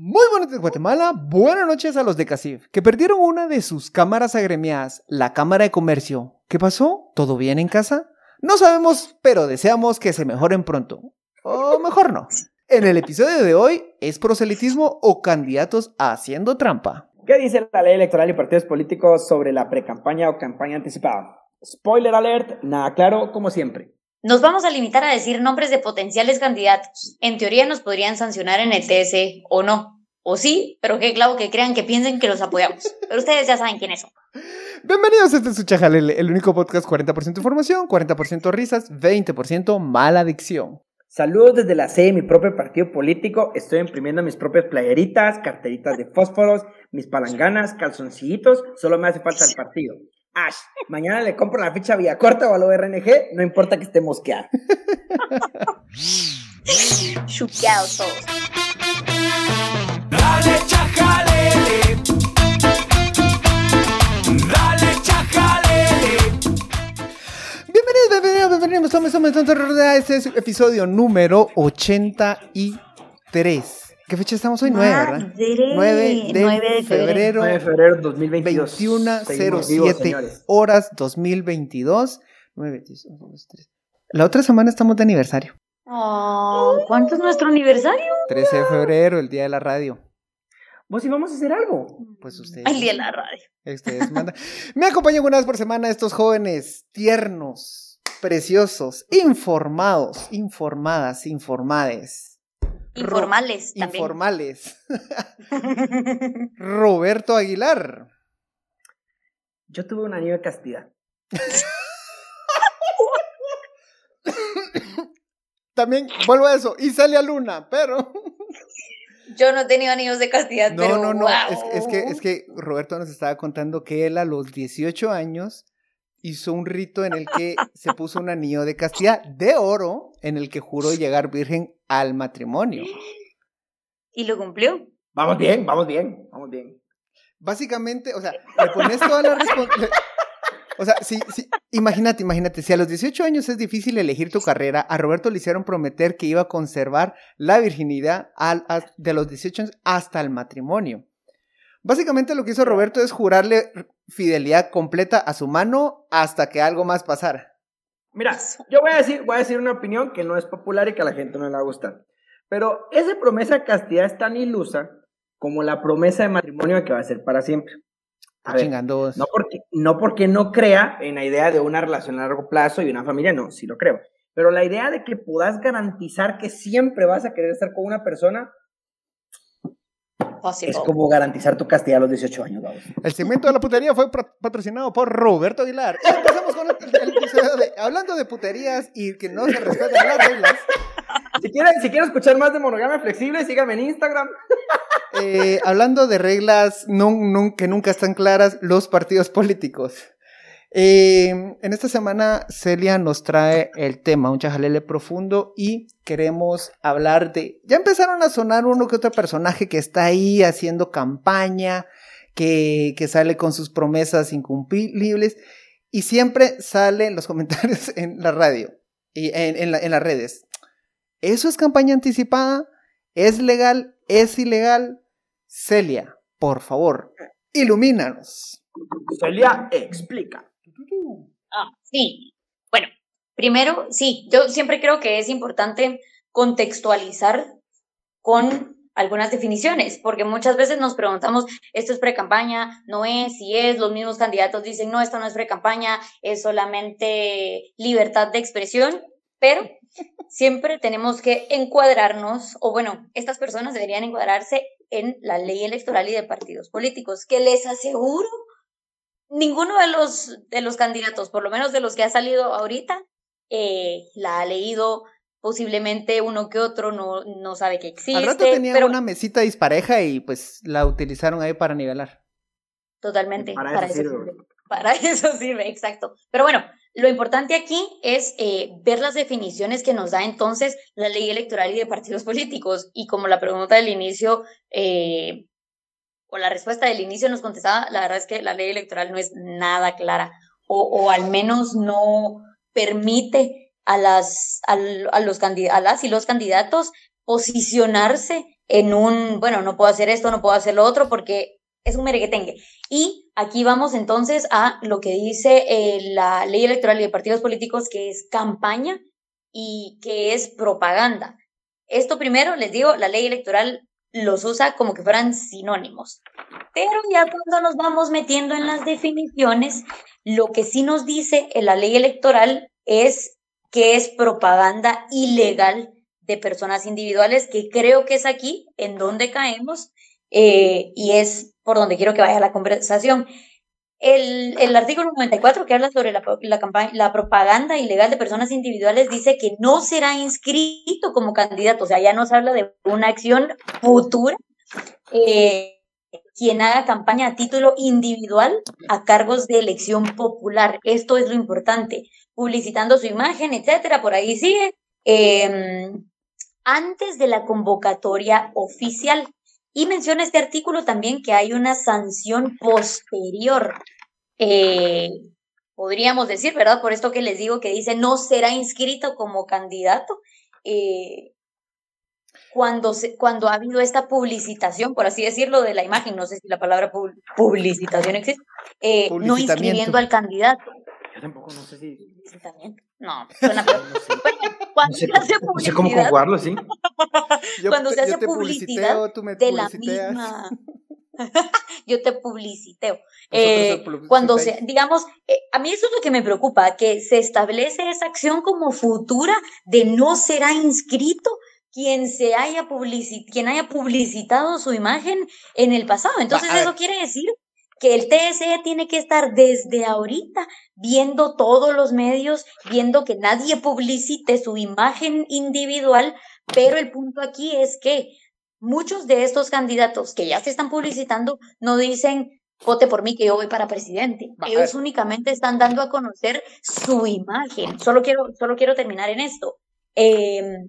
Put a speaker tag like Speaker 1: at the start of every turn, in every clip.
Speaker 1: Muy buenas noches Guatemala, buenas noches a los de Casif, que perdieron una de sus cámaras agremiadas, la Cámara de Comercio. ¿Qué pasó? ¿Todo bien en casa? No sabemos, pero deseamos que se mejoren pronto. O mejor no. En el episodio de hoy, ¿es proselitismo o candidatos haciendo trampa?
Speaker 2: ¿Qué dice la ley electoral y partidos políticos sobre la precampaña o campaña anticipada? Spoiler alert, nada claro como siempre.
Speaker 3: Nos vamos a limitar a decir nombres de potenciales candidatos. En teoría nos podrían sancionar en el TS o no. O sí, pero qué clavo que crean que piensen que los apoyamos. Pero ustedes ya saben quiénes son.
Speaker 1: Bienvenidos a este es Jalele, el único podcast 40% información, 40% risas, 20% mala adicción.
Speaker 2: Saludos desde la sede de mi propio partido político. Estoy imprimiendo mis propias playeritas, carteritas de fósforos, mis palanganas, calzoncillitos. Solo me hace falta el partido. Ash, mañana le compro la ficha vía corta o al ORNG, no importa que esté mosqueado.
Speaker 3: Chuqueados todos.
Speaker 4: Dale chajalele. Dale chajalele.
Speaker 1: Bienvenidos, bienvenidos, bienvenidos. Somos, somos, somos, Este es episodio número 83. ¿Qué fecha estamos hoy? 9, ¿verdad?
Speaker 3: Madre,
Speaker 1: 9 de,
Speaker 3: 9 de
Speaker 1: febrero.
Speaker 2: 9 de febrero de 2022. Seguimos vivos,
Speaker 1: 21.07
Speaker 2: señores.
Speaker 1: horas 2022. 9, 10, 11, 12, 13. La otra semana estamos de aniversario.
Speaker 3: Oh, ¿Cuánto es nuestro aniversario?
Speaker 1: 13 de febrero, el día de la radio.
Speaker 2: ¿Vos sí vamos a hacer algo?
Speaker 1: Pues ustedes.
Speaker 3: El día de la radio.
Speaker 1: Ustedes mandan. Me acompañan una vez por semana estos jóvenes tiernos, preciosos, informados, informadas, informades.
Speaker 3: Informales también.
Speaker 1: Informales. Roberto Aguilar.
Speaker 2: Yo tuve un anillo de castidad.
Speaker 1: También vuelvo a eso. Y sale a Luna, pero.
Speaker 3: Yo no he tenido anillos de castidad,
Speaker 1: No,
Speaker 3: pero
Speaker 1: no, no.
Speaker 3: wow.
Speaker 1: Es, es que, es que Roberto nos estaba contando que él a los 18 años hizo un rito en el que se puso un anillo de castidad de oro en el que juró llegar virgen al matrimonio.
Speaker 3: ¿Y lo cumplió?
Speaker 2: Vamos bien, vamos bien, vamos bien.
Speaker 1: Básicamente, o sea, le pones toda la responsabilidad. O sea, si, si, imagínate, imagínate, si a los 18 años es difícil elegir tu carrera, a Roberto le hicieron prometer que iba a conservar la virginidad al- a- de los 18 años hasta el matrimonio. Básicamente lo que hizo Roberto es jurarle fidelidad completa a su mano hasta que algo más pasara.
Speaker 2: Mira, yo voy a decir, voy a decir una opinión que no es popular y que a la gente no le va a gustar. Pero esa promesa de castidad es tan ilusa como la promesa de matrimonio que va a ser para siempre. A ver,
Speaker 1: Chingando vos.
Speaker 2: no porque, no porque no crea en la idea de una relación a largo plazo y una familia, no, sí lo creo. Pero la idea de que puedas garantizar que siempre vas a querer estar con una persona
Speaker 3: Possible.
Speaker 2: es como garantizar tu castidad a los 18 años, vamos.
Speaker 1: El segmento de la putería fue patrocinado por Roberto Aguilar. Y empezamos con el, el episodio de hablando de puterías y que no se respetan las reglas.
Speaker 2: Si quieren, si quieren escuchar más de monogamia flexible, síganme en Instagram.
Speaker 1: Eh, hablando de reglas no, que nunca están claras, los partidos políticos. Eh, en esta semana Celia nos trae el tema, un chajalele profundo y queremos hablar de... Ya empezaron a sonar uno que otro personaje que está ahí haciendo campaña, que, que sale con sus promesas incumplibles y siempre sale en los comentarios en la radio y en, en en las redes. ¿Eso es campaña anticipada? ¿Es legal? ¿Es ilegal? Celia, por favor, ilumínanos.
Speaker 2: Celia explica.
Speaker 3: Ah, sí. Bueno, primero, sí, yo siempre creo que es importante contextualizar con algunas definiciones, porque muchas veces nos preguntamos, esto es pre-campaña, no es, si es, los mismos candidatos dicen, no, esto no es pre-campaña, es solamente libertad de expresión, pero siempre tenemos que encuadrarnos, o bueno, estas personas deberían encuadrarse en la ley electoral y de partidos políticos, que les aseguro ninguno de los, de los candidatos, por lo menos de los que ha salido ahorita, eh, la ha leído, posiblemente uno que otro no, no sabe que existe.
Speaker 1: Al rato tenían
Speaker 3: pero
Speaker 1: una mesita dispareja y pues la utilizaron ahí para nivelar.
Speaker 3: Totalmente.
Speaker 2: Para
Speaker 3: Para,
Speaker 2: eso
Speaker 3: eso
Speaker 2: sirve.
Speaker 3: sirve. Para eso sirve, exacto. Pero bueno, lo importante aquí es eh, ver las definiciones que nos da entonces la ley electoral y de partidos políticos. Y como la pregunta del inicio, eh, o la respuesta del inicio nos contestaba, la verdad es que la ley electoral no es nada clara, o, o al menos no permite a las, a, los a las y los candidatos posicionarse en un, bueno, no puedo hacer esto, no puedo hacer lo otro, porque es un merequetengue. Y aquí vamos entonces a lo que dice eh, la ley electoral y de partidos políticos, que es campaña y que es propaganda. Esto primero, les digo, la ley electoral los usa como que fueran sinónimos. Pero ya cuando nos vamos metiendo en las definiciones, lo que sí nos dice en la ley electoral es que es propaganda ilegal de personas individuales, que creo que es aquí en donde caemos eh, y es por donde quiero que vaya la conversación. El, el artículo 94 que habla sobre la, la, campaña, la propaganda ilegal de personas individuales dice que no será inscrito como candidato, o sea, ya nos habla de una acción futura. Eh, quien haga campaña a título individual a cargos de elección popular. Esto es lo importante, publicitando su imagen, etcétera, por ahí sigue. Eh, antes de la convocatoria oficial. Y menciona este artículo también que hay una sanción posterior. Eh, podríamos decir, ¿verdad? Por esto que les digo que dice no será inscrito como candidato. Eh, cuando, se, cuando ha habido esta publicitación, por así decirlo, de la imagen, no sé si la palabra publicitación existe, eh, no inscribiendo al candidato.
Speaker 2: Yo tampoco no sé si.
Speaker 3: Publicitamiento. No, suena peor. Cuando
Speaker 2: No sé,
Speaker 3: se hace
Speaker 2: no sé cómo
Speaker 3: publicidad,
Speaker 2: conjugarlo, ¿sí?
Speaker 1: Yo
Speaker 3: cuando se
Speaker 1: yo
Speaker 3: hace
Speaker 1: te
Speaker 3: publicidad
Speaker 1: publiciteo, tú me
Speaker 3: de la misma. Yo te publiciteo. Eh, cuando se, digamos, eh, a mí eso es lo que me preocupa, que se establece esa acción como futura de no será inscrito quien se haya publici- quien haya publicitado su imagen en el pasado. Entonces eso
Speaker 1: ver.
Speaker 3: quiere decir que el TSE tiene que estar desde ahorita viendo todos los medios, viendo que nadie publicite su imagen individual, pero el punto aquí es que muchos de estos candidatos que ya se están publicitando no dicen vote por mí que yo voy para presidente. Ellos únicamente están dando a conocer su imagen. Solo quiero, solo quiero terminar en esto. Em,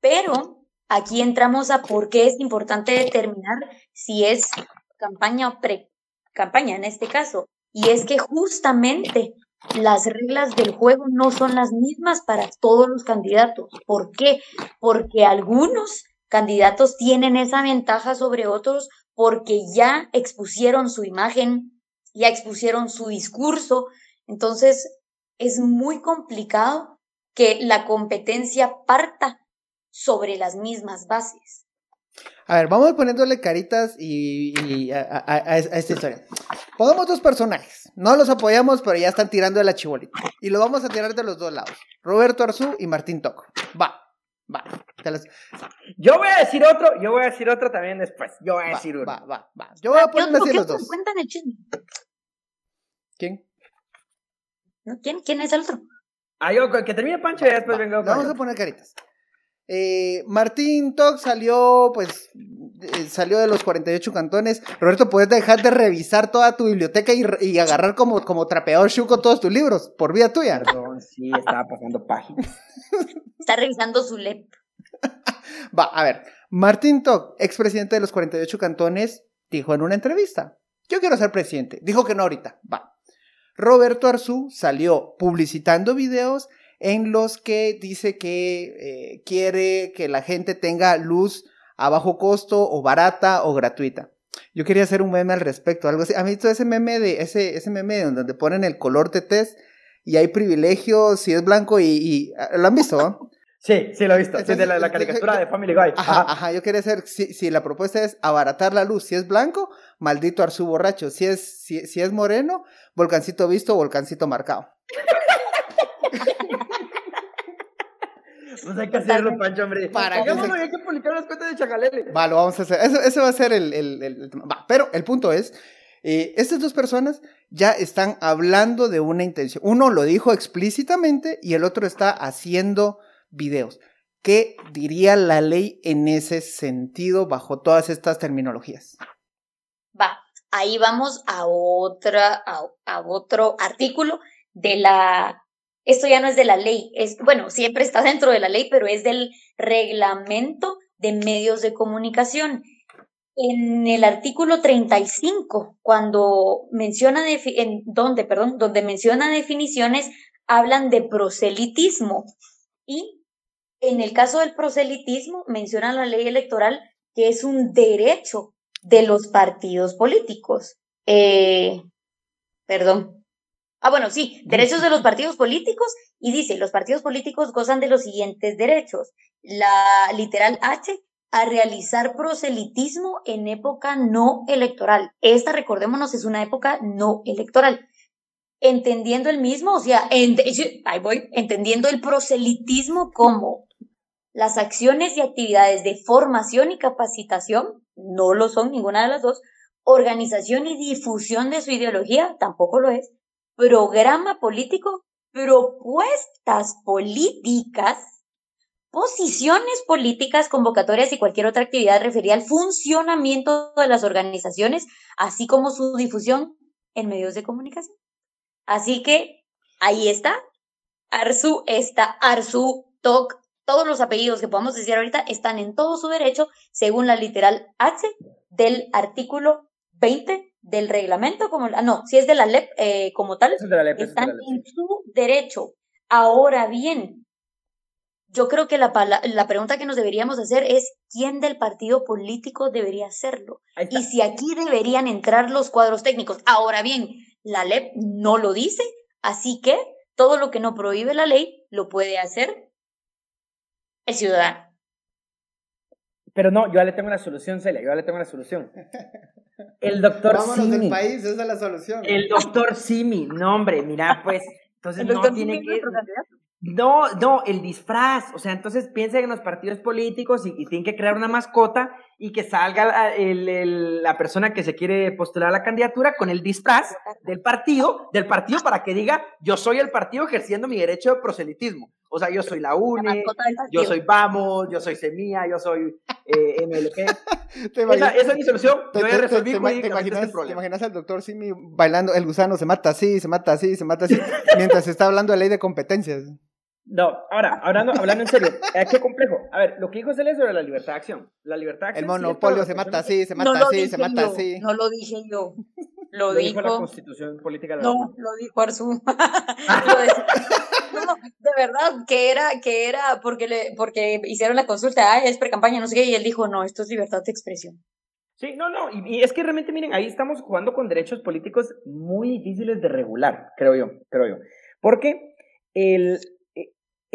Speaker 3: pero aquí entramos a por qué es importante determinar si es campaña o pre-campaña en este caso. Y es que justamente las reglas del juego no son las mismas para todos los candidatos. ¿Por qué? Porque algunos candidatos tienen esa ventaja sobre otros porque ya expusieron su imagen, ya expusieron su discurso. Entonces, es muy complicado que la competencia parta sobre las mismas bases.
Speaker 1: A ver, vamos poniéndole caritas y, y a, a- a- a esta historia. Pongamos dos personajes. No los apoyamos, pero ya están tirando de la chibolita. Y lo vamos a tirar de los dos lados. Roberto Arzú y Martín Toco. Va, va. Te las-
Speaker 2: Yo voy a decir otro, yo voy a decir otro también después. Yo voy a
Speaker 1: va,
Speaker 2: decir uno.
Speaker 1: va, va, va. Yo voy a
Speaker 3: ¿Qué
Speaker 1: ponerme
Speaker 3: otro-
Speaker 1: así
Speaker 3: qué
Speaker 1: los dos.
Speaker 3: Cuentan el chisme.
Speaker 1: ¿Quién?
Speaker 3: ¿No? ¿Quién, ¿Quién es el otro?
Speaker 2: Ah, yo, que termine Pancho y después
Speaker 1: Va,
Speaker 2: vengo
Speaker 1: vamos a poner caritas. Eh, Martín Toc salió, pues, eh, salió de los 48 cantones. Roberto, puedes dejar de revisar toda tu biblioteca y, agarrar como, como trapeador chuco todos tus libros, por vida tuya.
Speaker 2: Perdón, sí, estaba pasando páginas.
Speaker 3: Está revisando su LEP.
Speaker 1: Va, a ver. Martín Toc, expresidente de los 48 cantones, dijo en una entrevista: Yo quiero ser presidente. Dijo que no ahorita. Va. Roberto Arzú salió publicitando videos en los que dice que eh, quiere que la gente tenga luz a bajo costo o barata o gratuita. Yo quería hacer un meme al respecto, algo así. ¿Han visto ese meme de ese, ese meme donde ponen el color de test y hay privilegios si es blanco y, y- ¿lo han visto?
Speaker 2: Sí, sí, lo he visto. Sí,
Speaker 1: Entonces,
Speaker 2: de la, la
Speaker 1: yo-
Speaker 2: caricatura
Speaker 1: yo-
Speaker 2: de Family Guy.
Speaker 1: Ajá,
Speaker 2: Ajá.
Speaker 1: ajá, yo quería hacer, si, si la propuesta es abaratar la luz, si es blanco, maldito Arzú borracho, si es, si, si es moreno, volcancito visto, volcancito marcado.
Speaker 2: Pues hay que hacerlo, Pancho, hombre.
Speaker 1: Para que se-
Speaker 2: y hay que publicar las cuentas de Chacalele.
Speaker 1: Va, lo vamos a hacer, eso, ese va a ser el, el- el- el tema. Va, pero el punto es, eh, estas dos personas ya están hablando de una intención. Uno lo dijo explícitamente y el otro está haciendo videos. ¿Qué diría la ley en ese sentido bajo todas estas terminologías?
Speaker 3: Va, ahí vamos a otra, a, a otro artículo de la, esto ya no es de la ley, es, bueno, siempre está dentro de la ley, pero es del reglamento de medios de comunicación. En el artículo 35, cuando menciona, en donde, perdón, donde menciona definiciones, hablan de proselitismo y En el caso del proselitismo, menciona la ley electoral que es un derecho de los partidos políticos. Eh, perdón. Ah, bueno, sí, derechos de los partidos políticos y dice, los partidos políticos gozan de los siguientes derechos. La literal H, a realizar proselitismo en época no electoral. Esta, recordémonos, es una época no electoral. Entendiendo el mismo, o sea, ahí voy, entendiendo el proselitismo como las acciones y actividades de formación y capacitación, no lo son ninguna de las dos, organización y difusión de su ideología, tampoco lo es, programa político, propuestas políticas, posiciones políticas, convocatorias y cualquier otra actividad referida al funcionamiento de las organizaciones, así como su difusión en medios de comunicación. Así que ahí está. Arzu está, Arzu, Toc, todos los apellidos que podamos decir ahorita están en todo su derecho según la literal H del artículo 20 del reglamento, como, ah, no, si es de la LEP eh, como tal, están en su derecho. Ahora bien, yo creo que la, la pregunta que nos deberíamos hacer es quién del partido político debería hacerlo y si aquí deberían entrar los cuadros técnicos. Ahora bien, la LEP no lo dice, así que todo lo que no prohíbe la ley lo puede hacer el ciudadano.
Speaker 2: Pero no, yo ya le tengo una solución, Celia, yo ya le tengo una solución. El doctor
Speaker 1: Vámonos del país, esa es la solución.
Speaker 2: El doctor Simi, no hombre, mira, pues, entonces no tiene que... No, no, el disfraz. O sea, entonces piensen en los partidos políticos y, tienen que crear una mascota y que salga la, la, persona que se quiere postular a la candidatura con el disfraz del partido, del partido para que diga, yo soy el partido ejerciendo mi derecho de proselitismo. O sea, yo soy la UNE, yo soy Vamos, yo soy Semilla, yo soy eh, MLP. esa, esa, es mi solución. Te, yo te, te,
Speaker 1: imaginas, te imaginas al doctor Simi bailando, el gusano se mata así, se mata así, se mata así, mientras está hablando de ley de competencias.
Speaker 2: No, ahora, hablando, hablando en serio, eh, qué complejo. A ver, lo que dijo Celia sobre la libertad de acción. La libertad de acción.
Speaker 1: El monopolio se mata así, se mata así, se mata así.
Speaker 3: No lo dije yo. Lo, dijo,
Speaker 2: la constitución política de
Speaker 3: la No, lo dijo Arzu. no, de verdad, que era, que era porque le, porque hicieron la consulta, ah, es pre-campaña, no sé qué, y él dijo, no, esto es libertad de expresión.
Speaker 2: Sí, no, no, y, es que realmente, miren, ahí estamos jugando con derechos políticos muy difíciles de regular, creo yo, creo yo. Porque el,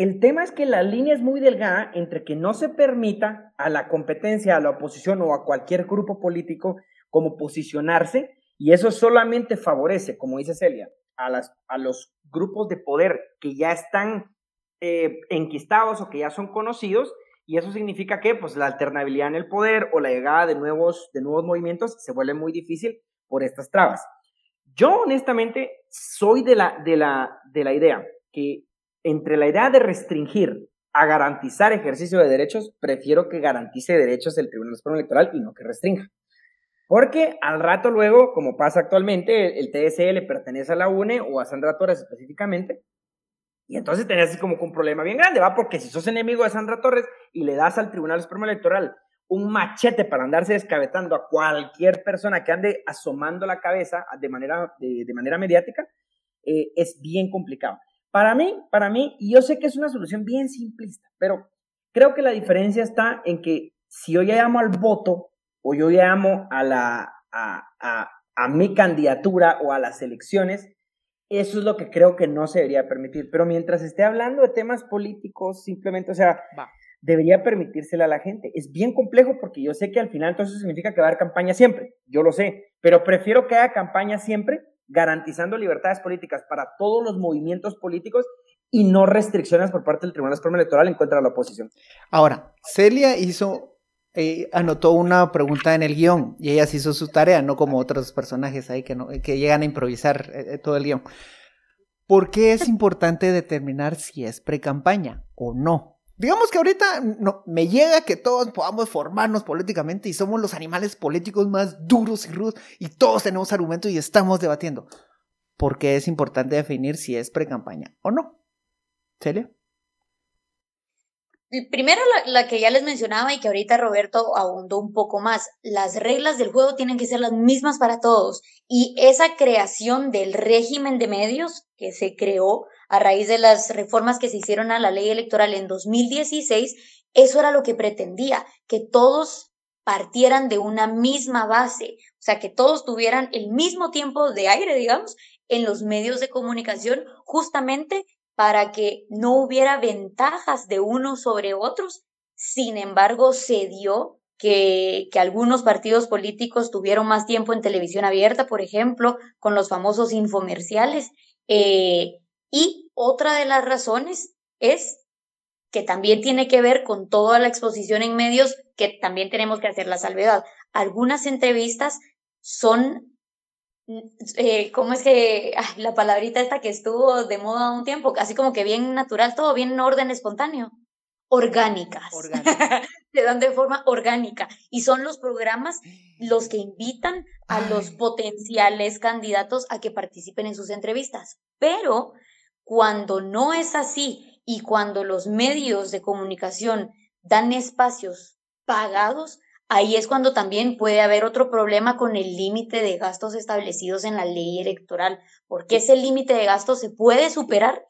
Speaker 2: el tema es que la línea es muy delgada entre que no se permita a la competencia, a la oposición o a cualquier grupo político como posicionarse, y eso solamente favorece, como dice Celia, a, los grupos de poder que ya están eh, enquistados o que ya son conocidos, y eso significa que pues, la alternabilidad en el poder o la llegada de nuevos, de nuevos movimientos se vuelve muy difícil por estas trabas. Yo honestamente soy de la, de la, de la idea que entre la idea de restringir a garantizar ejercicio de derechos, prefiero que garantice derechos el Tribunal Supremo Electoral y no que restrinja. Porque al rato luego, como pasa actualmente, el TSE le pertenece a la UNE o a Sandra Torres específicamente, y entonces tenés como un problema bien grande, ¿va? Porque si sos enemigo de Sandra Torres y le das al Tribunal Supremo Electoral un machete para andarse descabetando a cualquier persona que ande asomando la cabeza de manera, de, manera mediática, eh, es bien complicado. Para mí, para mí, y yo sé que es una solución bien simplista, pero creo que la diferencia está en que si yo llamo al voto o yo llamo a, la, a, a, a mi candidatura o a las elecciones, eso es lo que creo que no se debería permitir. Pero mientras esté hablando de temas políticos, simplemente, o sea, debería permitírsela a la gente. Es bien complejo porque yo sé que al final todo eso significa que va a haber campaña siempre. Yo lo sé. Pero prefiero que haya campaña siempre garantizando libertades políticas para todos los movimientos políticos y no restricciones por parte del Tribunal Supremo Electoral en contra de la oposición.
Speaker 1: Ahora, Celia hizo, eh, anotó una pregunta en el guion y ella hizo su tarea, no como otros personajes ahí que, no, que llegan a improvisar eh, todo el guion. ¿Por qué es importante determinar si es pre-campaña o no? Digamos que ahorita no, me llega que todos podamos formarnos políticamente y somos los animales políticos más duros y rudos y todos tenemos argumentos y estamos debatiendo. ¿Por qué es importante definir si es pre-campaña o no? ¿Celia?
Speaker 3: Primero la, que ya les mencionaba y que ahorita Roberto ahondó un poco más, las reglas del juego tienen que ser las mismas para todos. Y esa creación del régimen de medios que se creó a raíz de las reformas que se hicieron a la ley electoral en 2016, eso era lo que pretendía, que todos partieran de una misma base, o sea, que todos tuvieran el mismo tiempo de aire, digamos, en los medios de comunicación, justamente para que no hubiera ventajas de unos sobre otros. Sin embargo, se dio que, que, algunos partidos políticos tuvieron más tiempo en televisión abierta, por ejemplo, con los famosos infomerciales. Eh, y otra de las razones es que también tiene que ver con toda la exposición en medios, que también tenemos que hacer la salvedad. Algunas entrevistas son eh, ¿cómo es que la palabrita esta que estuvo de moda un tiempo? Así como que bien natural, todo bien en orden espontáneo. Orgánicas. Se dan de forma orgánica. Y son los programas los que invitan a los potenciales candidatos a que participen en sus entrevistas. Pero cuando no es así y cuando los medios de comunicación dan espacios pagados, ahí es cuando también puede haber otro problema con el límite de gastos establecidos en la ley electoral, porque ese límite de gastos se puede superar,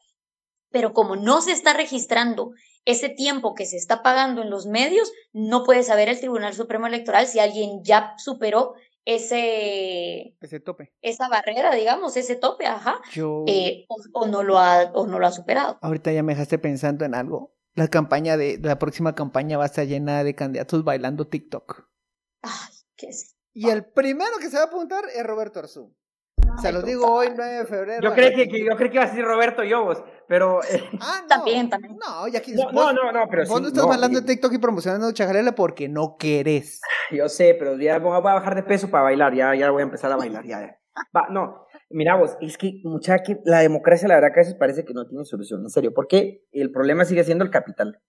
Speaker 3: pero como no se está registrando ese tiempo que se está pagando en los medios, no puede saber el Tribunal Supremo Electoral si alguien ya superó ese
Speaker 1: ese tope.
Speaker 3: esa barrera digamos ese tope ajá eh, o, no lo ha o no lo ha superado.
Speaker 1: Ahorita ya me dejaste pensando en algo la campaña de la próxima campaña va a estar llena de candidatos bailando TikTok.
Speaker 3: Ay, qué es.
Speaker 1: Y el primero que se va a apuntar es Roberto Arzú. Se los digo hoy, 9 de febrero.
Speaker 2: Yo creí que, yo creí que iba a decir Roberto Yobos, pero.
Speaker 1: Eh, ah, no.
Speaker 3: También, también.
Speaker 1: No, ya que.
Speaker 2: No, no, no, no, pero
Speaker 1: Vos no estás bailando de TikTok y promocionando Chajarela porque no querés.
Speaker 2: Yo sé, pero ya voy a bajar de peso para bailar, ya, ya voy a empezar a bailar, ya. Va, no, Mira vos, es que mucha que la democracia la verdad que a veces parece que no tiene solución, en serio, porque el problema sigue siendo el capital.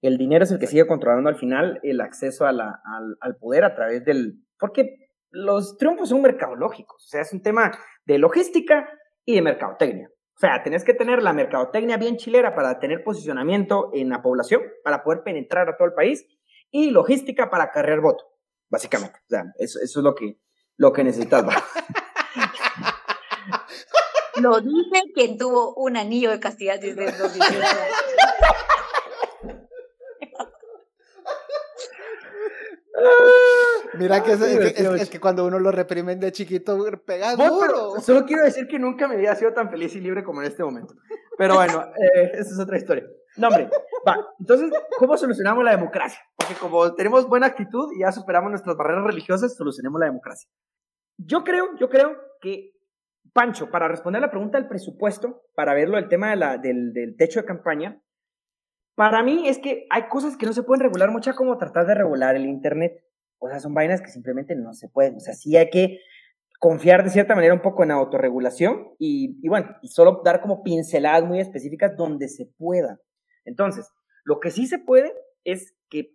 Speaker 2: El dinero es el que sigue controlando al final el acceso a la, al, al, poder a través del... Porque los triunfos son mercadológicos, o sea, es un tema de logística y de mercadotecnia. O sea, tenés que tener la mercadotecnia bien chilera para tener posicionamiento en la población, para poder penetrar a todo el país, y logística para cargar voto, básicamente. O sea, eso, eso es lo que, lo que necesitas.
Speaker 3: Lo dice quien tuvo un anillo de castidad desde el
Speaker 1: Mira que es, es, que cuando uno lo reprimen de chiquito pega duro.
Speaker 2: solo quiero decir que nunca me había sido tan feliz y libre como en este momento. Pero bueno, eh, esa es otra historia. No, hombre, va. Entonces, ¿cómo solucionamos la democracia? Porque como tenemos buena actitud y ya superamos nuestras barreras religiosas, solucionemos la democracia. Yo creo, yo creo que Pancho, para responder la pregunta del presupuesto, para verlo el tema de la, del, techo de campaña, para mí es que hay cosas que no se pueden regular mucho como tratar de regular el Internet. O sea, son vainas que simplemente no se pueden. O sea, sí hay que confiar de cierta manera un poco en autorregulación y, y bueno, y solo dar como pinceladas muy específicas donde se pueda. Entonces, lo que sí se puede es que,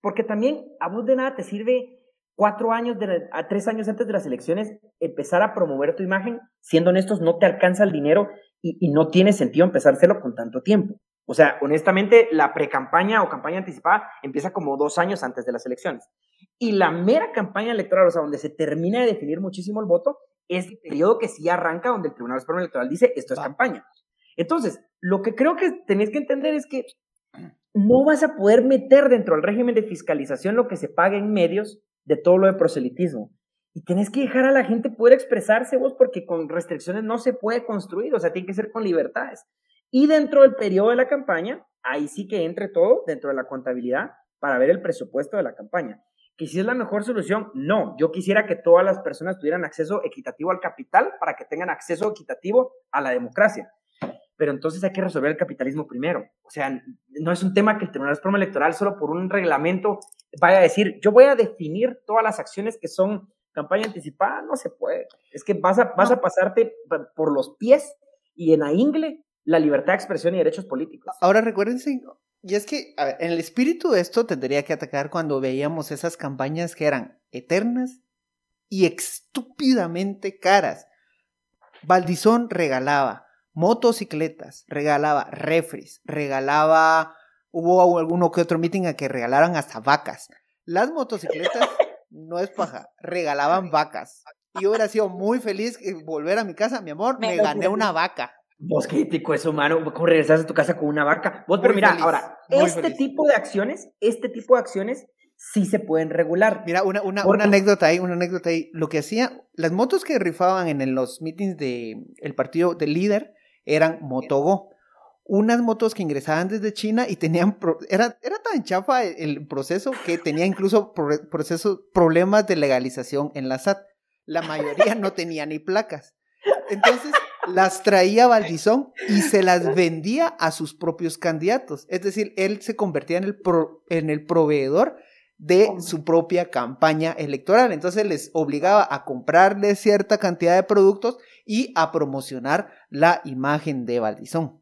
Speaker 2: porque también a vos de nada te sirve cuatro años, de, a tres años antes de las elecciones, empezar a promover tu imagen, siendo honestos, no te alcanza el dinero y, y no tiene sentido empezárselo con tanto tiempo. O sea, honestamente, la pre-campaña o campaña anticipada empieza como dos años antes de las elecciones. Y la mera campaña electoral, o sea, donde se termina de definir muchísimo el voto, es el periodo que sí arranca donde el Tribunal Supremo Electoral dice esto es campaña. Entonces, lo que creo que tenéis que entender es que no vas a poder meter dentro del régimen de fiscalización lo que se paga en medios de todo lo de proselitismo. Y tenés que dejar a la gente poder expresarse vos porque con restricciones no se puede construir, o sea, tiene que ser con libertades. Y dentro del periodo de la campaña, ahí sí que entre todo dentro de la contabilidad para ver el presupuesto de la campaña. ¿Que si es la mejor solución? No, yo quisiera que todas las personas tuvieran acceso equitativo al capital para que tengan acceso equitativo a la democracia pero entonces hay que resolver el capitalismo primero. O sea, no es un tema que el Tribunal Supremo Electoral solo por un reglamento vaya a decir, yo voy a definir todas las acciones que son campaña anticipada, no se puede. Es que vas a, vas a pasarte por los pies y en la ingle la libertad de expresión y derechos políticos.
Speaker 1: Ahora recuérdense, y es que, a ver, en el espíritu de esto tendría que atacar cuando veíamos esas campañas que eran eternas y estúpidamente caras. Valdizón regalaba motocicletas, regalaba refres, regalaba Hubo alguno que otro meeting a que regalaran hasta vacas. Las motocicletas no es paja, regalaban vacas. Y yo hubiera sido muy feliz volver a mi casa, mi amor, me,
Speaker 3: Me
Speaker 1: gané una vaca.
Speaker 2: Vos qué ético es humano, ¿cómo regresas a tu casa con una vaca? Vos, pero
Speaker 1: Muy
Speaker 2: mira,
Speaker 1: feliz,
Speaker 2: ahora, este
Speaker 1: feliz.
Speaker 2: tipo de acciones, este tipo de acciones sí se pueden regular.
Speaker 1: Mira, una, una, una anécdota ahí, una anécdota ahí. Lo que hacía, las motos que rifaban en los meetings de el partido del líder eran Motogo. Unas motos que ingresaban desde China y tenían, era, era tan chafa el, proceso que tenía incluso problemas de legalización en la SAT. La mayoría no tenía ni placas. Entonces las traía Valdizón y se las vendía a sus propios candidatos. Es decir, él se convertía en el, en el proveedor de su propia campaña electoral. Entonces les obligaba a comprarle cierta cantidad de productos y a promocionar la imagen de Valdizón.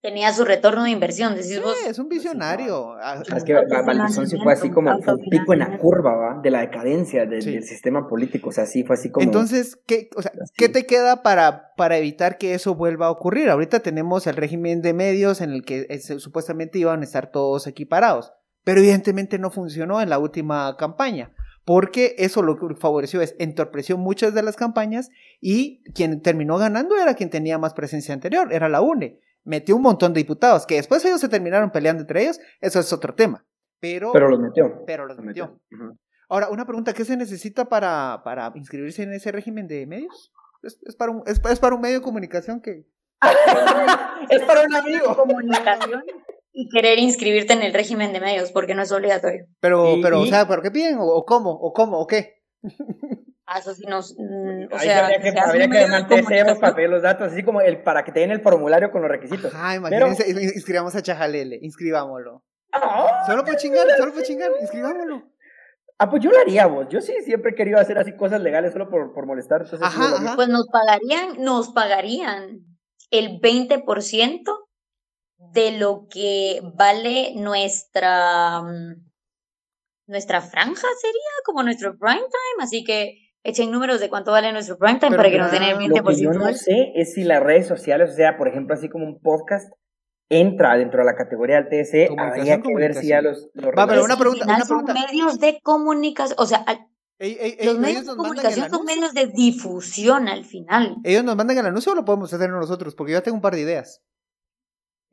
Speaker 3: Tenía su retorno de inversión, decís
Speaker 1: Sí,
Speaker 3: vos.
Speaker 1: es un visionario. Ah,
Speaker 2: Es que Va- Valdizón sí fue así como fue un pico en la curva, ¿va? De la decadencia del,
Speaker 1: Sí.
Speaker 2: del sistema político, o sea, sí fue así como...
Speaker 1: Entonces, ¿qué, o sea, ¿qué
Speaker 2: es.
Speaker 1: te queda para, para evitar que eso vuelva a ocurrir? Ahorita tenemos el régimen de medios en el que eh, se- supuestamente iban a estar todos equiparados, pero evidentemente no funcionó en la última campaña, porque eso lo que favoreció es entorpeció muchas de las campañas y quien terminó ganando era quien tenía más presencia anterior, era la UNE. Metió un montón de diputados, que después ellos se terminaron peleando entre ellos, eso es otro tema. Pero,
Speaker 2: Pero los metió.
Speaker 1: pero los metió. Ahora, una pregunta, ¿qué se necesita para, para inscribirse en ese régimen de medios? Es, es para, un, es, es para un medio de comunicación que...
Speaker 2: es para un amigo.
Speaker 3: Comunicación y querer inscribirte en el régimen de medios, porque no es obligatorio.
Speaker 1: Pero,
Speaker 2: Y-
Speaker 1: pero, o sea, ¿pero qué piden? ¿O, o cómo? ¿O cómo? ¿O qué?
Speaker 3: Ah, eso sí nos. mm, o
Speaker 2: Ahí
Speaker 3: sea,
Speaker 2: habría que, habría para pedir los datos, así como el para que te den el formulario con los requisitos.
Speaker 1: Ajá, imagínense, in- inscribamos a Chajalele, inscribámoslo.
Speaker 2: Ah,
Speaker 1: Solo por chingar, solo por chingar, inscribámoslo.
Speaker 2: Ah, pues yo lo haría, vos. Yo sí siempre he querido hacer así cosas legales solo por, por molestar. Entonces,
Speaker 1: ajá.
Speaker 3: Pues nos pagarían, nos pagarían el 20% de lo que vale nuestra mm, nuestra franja sería como nuestro prime time, así que echen números de cuánto vale nuestro prime time
Speaker 1: Pero
Speaker 3: para que nos den
Speaker 1: mira,
Speaker 3: el
Speaker 1: lo
Speaker 3: 20%
Speaker 2: Lo que yo no sé es si las redes sociales, o sea, por ejemplo, así como un podcast, entra dentro de la categoría del TSE, habría que ver si ya los... los
Speaker 1: Va, pero una pregunta, una
Speaker 3: son medios de comunicación, o sea, al-
Speaker 1: Ey, ey, ey,
Speaker 3: los medios de comunicación son medios de difusión al final.
Speaker 1: ¿Ellos nos mandan el anuncio o lo podemos hacer nosotros? Porque yo ya tengo un par de ideas.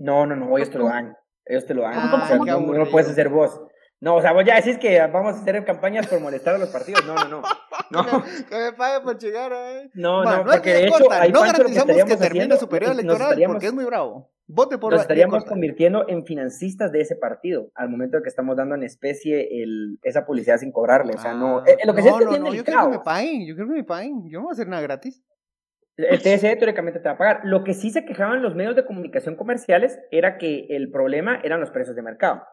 Speaker 2: No, no, no, ellos te lo dan. Ellos te lo dan.
Speaker 1: Ah,
Speaker 2: o sea, no, no lo puedes hacer vos. No, o sea, vos ya decís que vamos a hacer campañas por molestar a los partidos. No, no, no. No,
Speaker 1: Que me pague por llegar, eh.
Speaker 2: no,
Speaker 1: Bueno,
Speaker 2: no,
Speaker 1: no
Speaker 2: porque
Speaker 1: que
Speaker 2: de hecho,
Speaker 1: no
Speaker 2: que
Speaker 1: garantizamos que
Speaker 2: estaríamos
Speaker 1: termine su periodo electoral porque es muy bravo. Vote por
Speaker 2: nos estaríamos convirtiendo en financistas de ese partido al momento de que estamos dando en especie el, esa publicidad sin cobrarle. O sea, no.
Speaker 1: Ah,
Speaker 2: eh, lo que
Speaker 1: no,
Speaker 2: que
Speaker 1: no, no, yo quiero que me paguen, yo quiero que me paguen. Yo no voy a hacer nada gratis.
Speaker 2: El TSE teóricamente te va a pagar. Lo que sí se quejaban los medios de comunicación comerciales era que el problema eran los precios de mercado.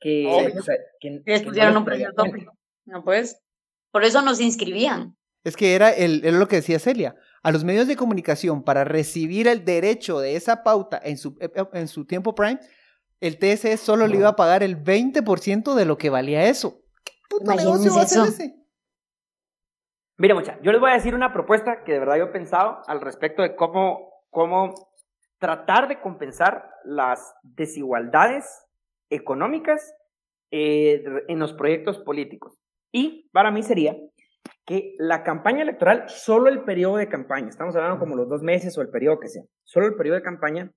Speaker 2: Que,
Speaker 3: Obvio.
Speaker 2: o sea, que- que
Speaker 3: Les
Speaker 2: no
Speaker 3: un precio tope. No pues. Por eso nos inscribían.
Speaker 1: Es que era, el, era lo que decía Celia. A los medios de comunicación, para recibir el derecho de esa pauta en su, eh, en su tiempo prime, el TSE solo le iba a pagar el 20% de lo que valía eso. ¿Qué puto
Speaker 3: Imagínense
Speaker 1: negocio va a ser ese?
Speaker 2: Mire, mucha, yo les voy a decir una propuesta que de verdad yo he pensado al respecto de cómo, cómo tratar de compensar las desigualdades económicas eh, en los proyectos políticos. Y para mí sería que la campaña electoral, solo el periodo de campaña, estamos hablando como los dos meses o el periodo que sea, solo el periodo de campaña,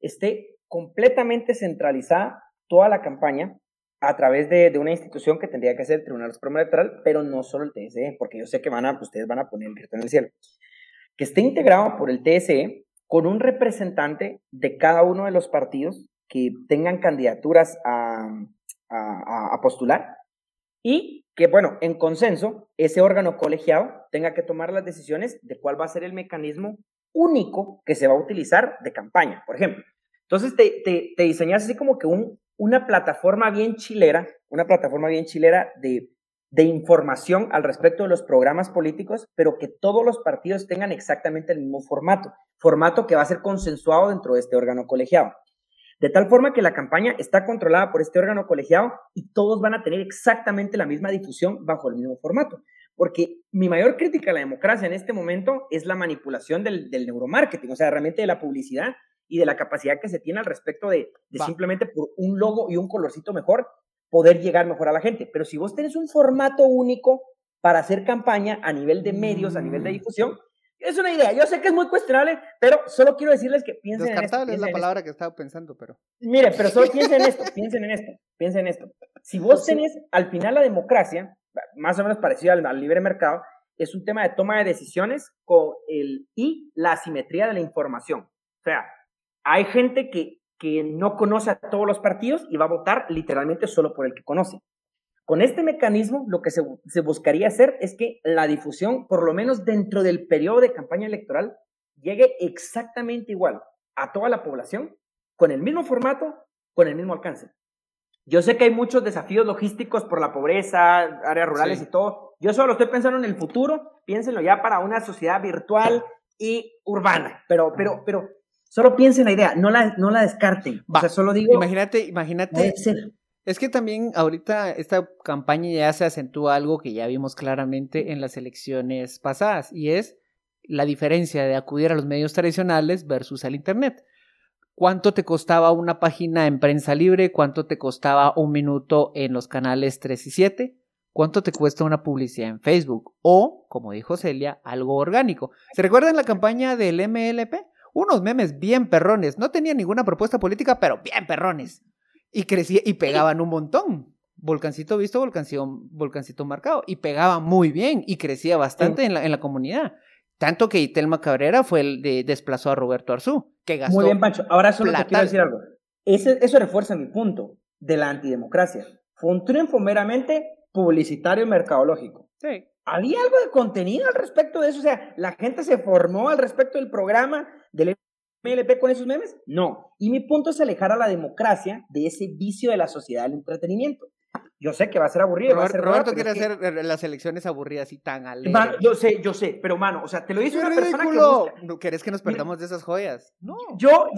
Speaker 2: esté completamente centralizada toda la campaña a través de, de una institución que tendría que ser el Tribunal Supremo Electoral, pero no solo el TSE, porque yo sé que van a, ustedes van a poner el grito en el cielo. Que esté integrado por el TSE con un representante de cada uno de los partidos que tengan candidaturas a, a, postular y que, bueno, en consenso, ese órgano colegiado tenga que tomar las decisiones de cuál va a ser el mecanismo único que se va a utilizar de campaña, por ejemplo. Entonces te, te diseñas así como que un, una plataforma bien chilera, una plataforma bien chilera de, de información al respecto de los programas políticos, pero que todos los partidos tengan exactamente el mismo formato, formato que va a ser consensuado dentro de este órgano colegiado. De tal forma que la campaña está controlada por este órgano colegiado y todos van a tener exactamente la misma difusión bajo el mismo formato. Porque mi mayor crítica a la democracia en este momento es la manipulación del, del neuromarketing, o sea, realmente de la publicidad y de la capacidad que se tiene al respecto de, de simplemente por un logo y un colorcito mejor poder llegar mejor a la gente. Pero si vos tenés un formato único para hacer campaña a nivel de medios, a nivel de
Speaker 1: Mm.
Speaker 2: difusión, es una idea. Yo sé que es muy cuestionable, pero solo quiero decirles que piensen en esto.
Speaker 1: Descartable es la
Speaker 2: en esto.
Speaker 1: palabra que estaba pensando, pero.
Speaker 2: Miren, pero solo piensen en esto, piensen en esto, piensen en esto. Si vos tenés al final la democracia, más o menos parecido al, al libre mercado, es un tema de toma de decisiones con el, y la asimetría de la información. O sea, hay gente que, que no conoce a todos los partidos y va a votar literalmente solo por el que conoce. Con este mecanismo, lo que se, se buscaría hacer es que la difusión, por lo menos dentro del periodo de campaña electoral, llegue exactamente igual a toda la población, con el mismo formato, con el mismo alcance. Yo sé que hay muchos desafíos logísticos por la pobreza, áreas rurales
Speaker 1: Sí.
Speaker 2: y todo. Yo solo estoy pensando en el futuro, piénsenlo ya para una sociedad virtual y urbana. Pero, pero, pero, solo piensen la idea, no la, no la descarten.
Speaker 1: Va.
Speaker 2: O sea, solo digo,
Speaker 1: Imagínate, imagínate. Es que también ahorita esta campaña ya se acentúa algo que ya vimos claramente en las elecciones pasadas y es la diferencia de acudir a los medios tradicionales versus al Internet. ¿Cuánto te costaba una página en prensa libre? ¿Cuánto te costaba un minuto en los canales 3 y 7? ¿Cuánto te cuesta una publicidad en Facebook? O, como dijo Celia, algo orgánico. ¿Se recuerdan la campaña del MLP? Unos memes bien perrones. No tenían ninguna propuesta política, pero bien perrones. Y crecía y pegaban un montón. Volcancito visto, volcancito, volcancito marcado. Y pegaba muy bien y crecía bastante en, la, en la comunidad. Tanto que Itelma Cabrera fue el de desplazó a Roberto Arzú, que gastó.
Speaker 2: Muy bien, Pancho. Ahora solo te quiero decir algo. Ese- eso refuerza mi punto de la antidemocracia. Fue un triunfo meramente publicitario y mercadológico.
Speaker 1: Sí.
Speaker 2: ¿Había algo de contenido al respecto de eso? O sea, ¿la gente se formó al respecto del programa del MLP con esos memes? No. Y mi punto es alejar a la democracia de ese vicio de la sociedad del entretenimiento. Yo sé que va a ser aburrido. va a ser
Speaker 1: Roberto quiere
Speaker 2: pero es que-
Speaker 1: hacer eh, las elecciones aburridas y tan alegres.
Speaker 2: Mano, yo sé, yo sé, pero mano, o sea, te lo dice
Speaker 1: ¡Qué
Speaker 2: una persona que busca-
Speaker 1: ¿No ¿Querés que nos
Speaker 2: Mira.
Speaker 1: perdamos de esas joyas? No.
Speaker 2: Yo-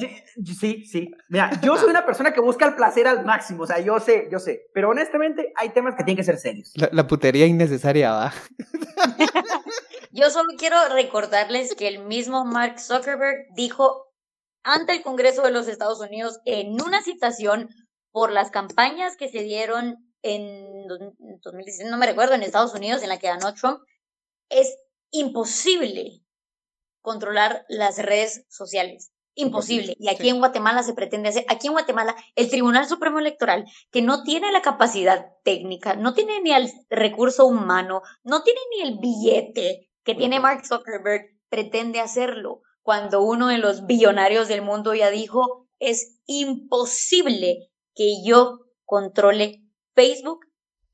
Speaker 2: sí, sí. Mira, yo soy una persona que busca el placer al máximo, o sea, yo sé, yo sé. Pero honestamente, hay temas que tienen que ser serios.
Speaker 1: La, la putería innecesaria va.
Speaker 3: Yo solo quiero recordarles que el mismo Mark Zuckerberg dijo ante el Congreso de los Estados Unidos en una citación por las campañas que se dieron en dos- en 2016, no me recuerdo, en Estados Unidos, en la que ganó Trump, es imposible controlar las redes sociales. Imposible. Y aquí
Speaker 1: Sí.
Speaker 3: en Guatemala se pretende hacer, aquí en Guatemala, el Tribunal Supremo Electoral, que no tiene la capacidad técnica, no tiene ni el recurso humano, no tiene ni el billete que tiene Mark Zuckerberg, pretende hacerlo. Cuando uno de los billonarios del mundo ya dijo, es imposible que yo controle Facebook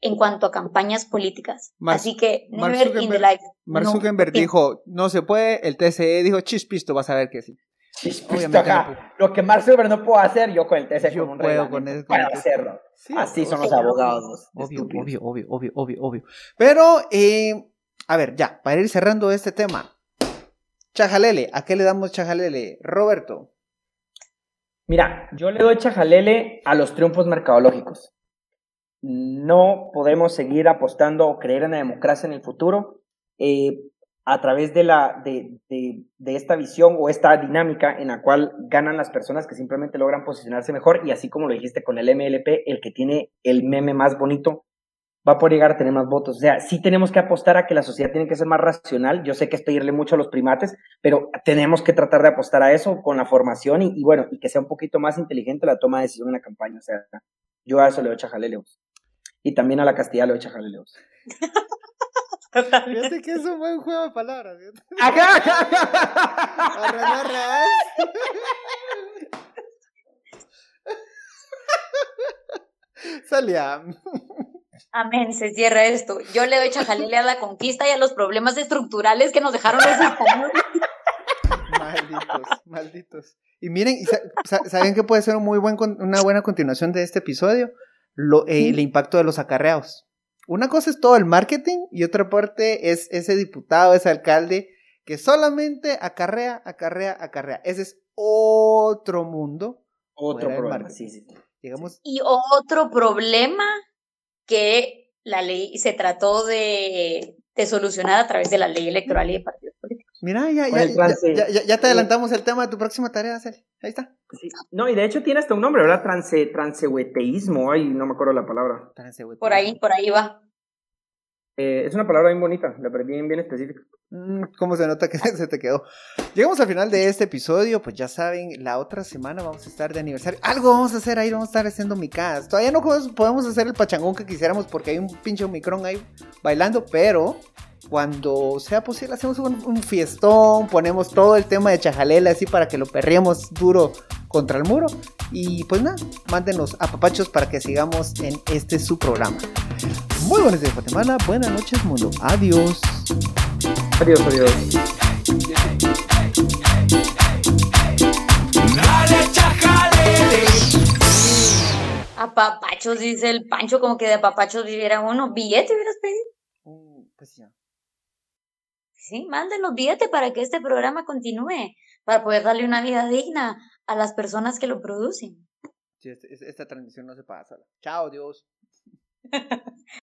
Speaker 3: en cuanto a campañas políticas.
Speaker 1: Mark-
Speaker 3: Así que,
Speaker 1: Mark
Speaker 3: never in the
Speaker 1: Zuckerberg-
Speaker 3: life.
Speaker 1: Mark. Zuckerberg dijo, no se puede, el TCE dijo, chispisto, vas a ver que sí. Obviamente
Speaker 2: Ajá,
Speaker 1: no.
Speaker 2: Lo que Mark Zuckerberg no puedo hacer, yo con el TC
Speaker 1: Yo
Speaker 2: con un
Speaker 1: puedo con
Speaker 2: puedo
Speaker 1: el TC.
Speaker 2: hacerlo.
Speaker 1: Sí,
Speaker 2: Así son los
Speaker 3: obvio.
Speaker 2: abogados.
Speaker 1: Obvio, obvio, obvio, obvio, obvio, Pero, eh, a ver, ya, para ir cerrando este tema. Chajalele, ¿a qué le damos chajalele? Roberto.
Speaker 2: Mira, yo le doy chajalele a los triunfos mercadológicos. No podemos seguir apostando o creer en la democracia en el futuro eh, a través de, la, de, de- de esta visión o esta dinámica en la cual ganan las personas que simplemente logran posicionarse mejor y así como lo dijiste con el MLP, el que tiene el meme más bonito va a poder llegar a tener más votos. O sea, sí tenemos que apostar a que la sociedad tiene que ser más racional. Yo sé que es pedirle mucho a los primates, pero tenemos que tratar de apostar a eso con la formación y, y bueno, y que sea un poquito más inteligente la toma de decisión en la campaña. O sea, yo a eso le doy chajaleleos. Y también a la Castilla le doy chajaleleos.
Speaker 1: Fíjate que es un buen juego de palabras.
Speaker 2: ¡Ajá!
Speaker 1: Salía.
Speaker 3: Amén, se cierra esto. Yo le doy chajalele a la conquista y a los problemas estructurales que nos dejaron los españoles.
Speaker 1: Malditos, malditos. Y miren, ¿y sa- sa- ¿saben qué puede ser un muy buen, una buena continuación de este episodio? Lo, eh, el impacto de los acarreados. Una cosa es todo el marketing y otra parte es ese diputado, ese alcalde que solamente acarrea, acarrea, acarrea. Ese es otro mundo.
Speaker 2: Otro problema,
Speaker 1: marketing.
Speaker 2: sí, sí.
Speaker 1: Digamos,
Speaker 3: Y otro problema que la ley se trató de, de solucionar a través de la ley electoral y de partidos políticos.
Speaker 1: Mira, ya, ya, ya, ya- ya te adelantamos el tema de tu próxima tarea, Celi. Ahí está.
Speaker 2: Sí. No, y de hecho tiene hasta un nombre, ¿verdad? Transe, transehueteísmo, ay, no me acuerdo la palabra.
Speaker 3: Por ahí, por ahí va.
Speaker 2: Eh, es una palabra bien bonita, la verdad, bien, específica.
Speaker 1: Mm, ¿Cómo se nota que se te quedó? Llegamos al final de este episodio, pues ya saben, la otra semana vamos a estar de aniversario. Algo vamos a hacer ahí, vamos a estar haciendo mi casa. Todavía no podemos- hacer el pachangón que quisiéramos porque hay un pinche Omicron ahí bailando, pero cuando sea posible hacemos un, fiestón, ponemos todo el tema de chajalele así para que lo perriemos duro contra el muro. Y pues nada, mándenos a papachos para que sigamos en este su programa. Muy buenos días Guatemala, buenas noches mundo, adiós.
Speaker 2: Adiós, adiós.
Speaker 4: Dale, chajalele.
Speaker 3: A papachos, dice el Pancho, como que de papachos viviera uno. Billete hubieras pedido.
Speaker 1: Mm, pues ya.
Speaker 3: Sí, mándenos billete para que este programa continúe, para poder darle una vida digna a las personas que lo producen.
Speaker 1: Sí, este- es- esta transmisión no se pasa. Chao, Dios.